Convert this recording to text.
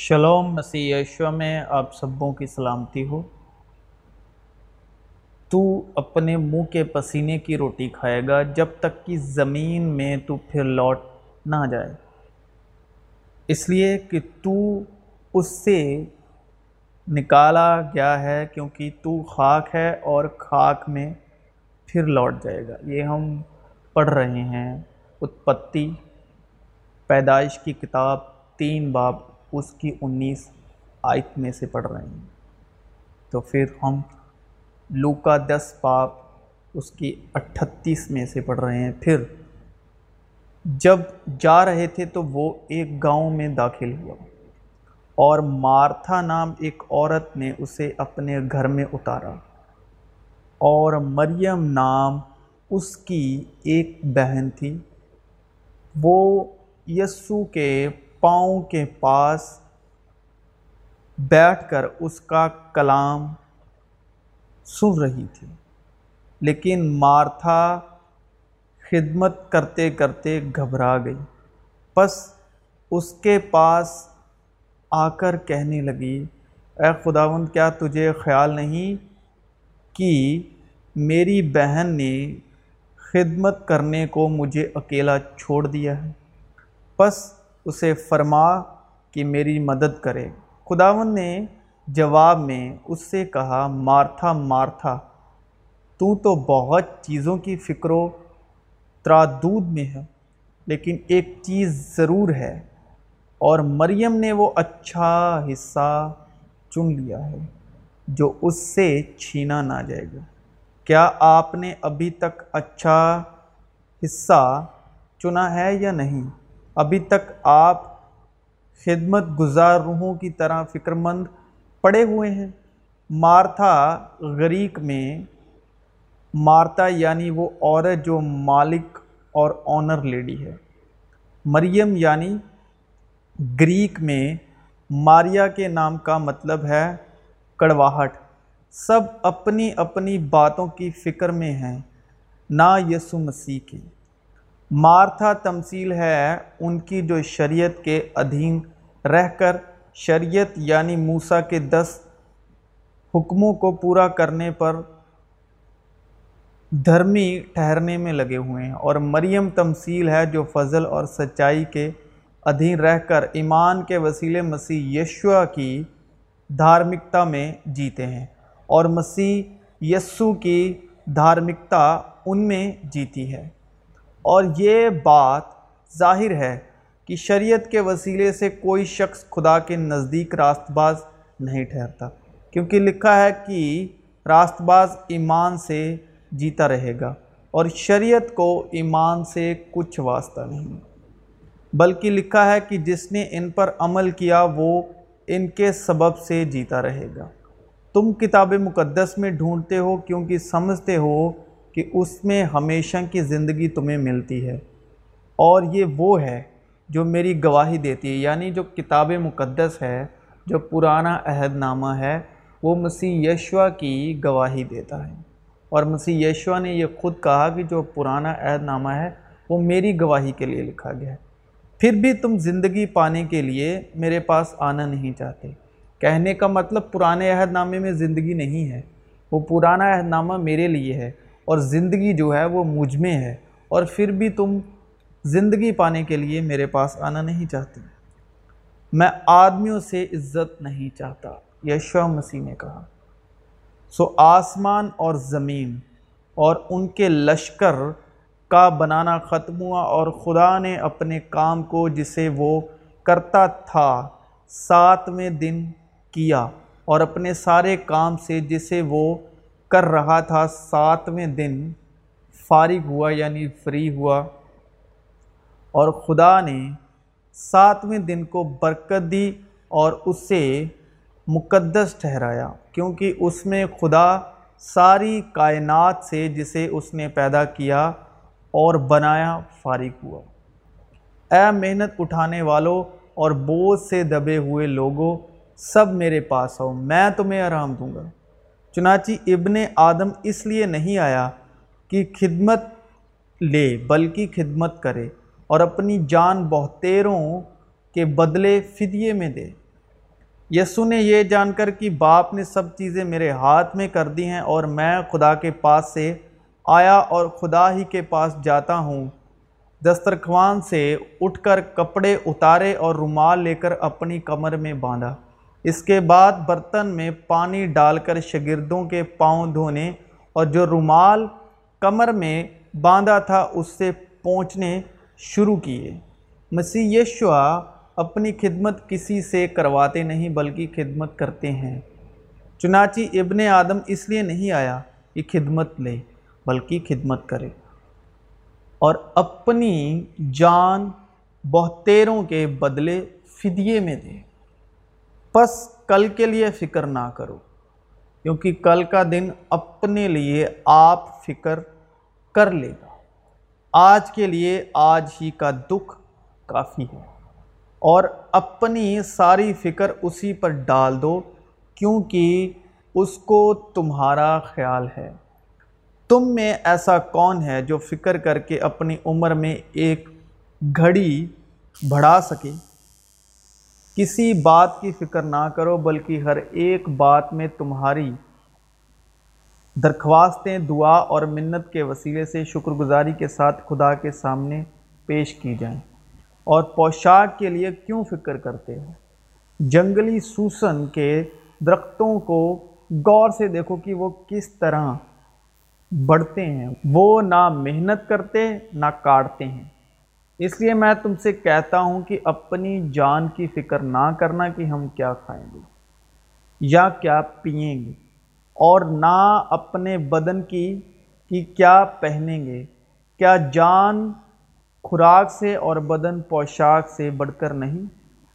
Shalom مسیح یشوع میں آپ سبوں کی سلامتی ہو۔ تو اپنے منہ کے پسینے کی روٹی کھائے گا جب تک کہ زمین میں تو پھر لوٹ نہ جائے۔ اس لیے کہ تو اس سے نکالا گیا ہے کیونکہ تو خاک ہے اور خاک میں پھر لوٹ جائے گا۔ یہ ہم پڑھ رہے ہیں۔ اتپتی پیدائش کی کتاب تین باب اس کی انیس آیت میں سے پڑھ رہے ہیں۔ تو پھر ہم لوکا دس باب اس کی اٹھتیس میں سے پڑھ رہے ہیں۔ پھر جب جا رہے تھے تو وہ ایک گاؤں میں داخل ہوا اور مارتھا نام ایک عورت نے اسے اپنے گھر میں اتارا اور مریم نام اس کی ایک بہن تھی۔ وہ یسو کے پاؤں کے پاس بیٹھ کر اس کا کلام سن رہی تھی۔ لیکن مارتھا خدمت کرتے کرتے گھبرا گئی۔ بس اس کے پاس آ کر کہنے لگی، اے خداوند، کیا تجھے خیال نہیں کہ میری بہن نے خدمت کرنے کو مجھے اکیلا چھوڑ دیا ہے؟ بس اسے فرما کہ میری مدد کرے۔ خداون نے جواب میں اس سے کہا، مارتھا مارتھا، تو تو بہت چیزوں کی فکر و ترادود میں ہے، لیکن ایک چیز ضرور ہے۔ اور مریم نے وہ اچھا حصہ چن لیا ہے جو اس سے چھینا نہ جائے گا۔ کیا آپ نے ابھی تک اچھا حصہ چنا ہے یا نہیں؟ ابھی تک آپ خدمت گزار روحوں کی طرح فکر مند پڑے ہوئے ہیں۔ مارتھا غریق میں مارتا یعنی وہ عورت جو مالک اور آنر لیڈی ہے۔ مریم یعنی گریک میں ماریا کے نام کا مطلب ہے کڑواہٹ۔ سب اپنی اپنی باتوں کی فکر میں ہیں، نہ یسو مسیح کی مارتھا تمثیل ہے ان کی جو شریعت کے ادھین رہ کر، شریعت یعنی موسیٰ کے دس حکموں کو پورا کرنے پر دھرمی ٹھہرنے میں لگے ہوئے ہیں۔ اور مریم تمثیل ہے جو فضل اور سچائی کے ادھین رہ کر ایمان کے وسیلے مسیح یشوا کی دھارمکتا میں جیتے ہیں۔ اور مسیح یسو کی دھارمکتا ان میں جیتی ہے۔ اور یہ بات ظاہر ہے کہ شریعت کے وسیلے سے کوئی شخص خدا کے نزدیک راست باز نہیں ٹھہرتا، کیونکہ لکھا ہے کہ راست باز ایمان سے جیتا رہے گا اور شریعت کو ایمان سے کچھ واسطہ نہیں۔ بلکہ لکھا ہے کہ جس نے ان پر عمل کیا، وہ ان کے سبب سے جیتا رہے گا۔ تم کتاب مقدس میں ڈھونڈتے ہو کیونکہ سمجھتے ہو کہ اس میں ہمیشہ کی زندگی تمہیں ملتی ہے۔ اور یہ وہ ہے جو میری گواہی دیتی ہے یعنی جو کتاب مقدس ہے، جو پرانا عہد نامہ ہے، وہ مسیح یشوا کی گواہی دیتا ہے۔ اور مسیح یشوا نے یہ خود کہا کہ جو پرانا عہد نامہ ہے، وہ میری گواہی کے لیے لکھا گیا ہے۔ پھر بھی تم زندگی پانے کے لیے میرے پاس آنا نہیں چاہتے۔ کہنے کا مطلب پرانے عہد نامے میں زندگی نہیں ہے۔ وہ پرانا عہد نامہ میرے لیے ہے۔ اور زندگی جو ہے وہ مجھ میں ہے اور پھر بھی تم زندگی پانے کے لیے میرے پاس آنا نہیں چاہتے۔ میں آدمیوں سے عزت نہیں چاہتا یشو مسیح نے کہا۔ سو آسمان اور زمین اور ان کے لشکر کا بنانا ختم ہوا اور خدا نے اپنے کام کو جسے وہ کرتا تھا ساتویں دن کیا اور اپنے سارے کام سے جسے وہ کر رہا تھا، ساتویں دن فارغ ہوا یعنی فری ہوا۔ اور خدا نے ساتویں دن کو برکت دی اور اسے مقدس ٹھہرایا، کیونکہ اس میں خدا ساری کائنات سے جسے اس نے پیدا کیا اور بنایا فارغ ہوا۔ اے محنت اٹھانے والوں اور بوجھ سے دبے ہوئے لوگوں سب میرے پاس آؤ، میں تمہیں آرام دوں گا۔ چنانچہ ابن آدم اس لیے نہیں آیا کہ خدمت لے، بلکہ خدمت کرے اور اپنی جان بہتیروں کے بدلے فدیے میں دے۔ یسو نے یہ جان کر کہ باپ نے سب چیزیں میرے ہاتھ میں کر دی ہیں اور میں خدا کے پاس سے آیا اور خدا ہی کے پاس جاتا ہوں۔ دسترخوان سے اٹھ کر کپڑے اتارے اور رومال لے کر اپنی کمر میں باندھا۔ اس کے بعد برتن میں پانی ڈال کر شگردوں کے پاؤں دھونے اور جو رومال کمر میں باندھا تھا اس سے پہنچنے شروع کیے۔ مسیح یشوا اپنی خدمت کسی سے کرواتے نہیں بلکہ خدمت کرتے ہیں۔ چنانچہ ابن آدم اس لیے نہیں آیا کہ خدمت لے بلکہ خدمت کرے۔ اور اپنی جان بہتیروں کے بدلے فدیے میں دے۔ پس کل کے لیے فکر نہ کرو، کیونکہ کل کا دن اپنے لیے آپ فکر کر لے گا۔ آج کے لیے آج ہی کا دکھ کافی ہے۔ اور اپنی ساری فکر اسی پر ڈال دو، کیونکہ اس کو تمہارا خیال ہے۔ تم میں ایسا کون ہے جو فکر کر کے اپنی عمر میں ایک گھڑی بڑھا سکے؟ کسی بات کی فکر نہ کرو، بلکہ ہر ایک بات میں تمہاری درخواستیں، دعا اور منت کے وسیلے سے شکر گزاری کے ساتھ خدا کے سامنے پیش کی جائیں۔ اور پوشاک کے لیے کیوں فکر کرتے ہو؟ جنگلی سوسن کے درختوں کو غور سے دیکھو کہ وہ کس طرح بڑھتے ہیں۔ وہ نہ محنت کرتے، نہ کاٹتے ہیں۔ اس لیے میں تم سے کہتا ہوں کہ اپنی جان کی فکر نہ کرنا کہ ہم کیا کھائیں گے یا کیا پئیں گے اور نہ اپنے بدن کی کہ کیا پہنیں گے۔ کیا جان خوراک سے اور بدن پوشاک سے بڑھ کر نہیں؟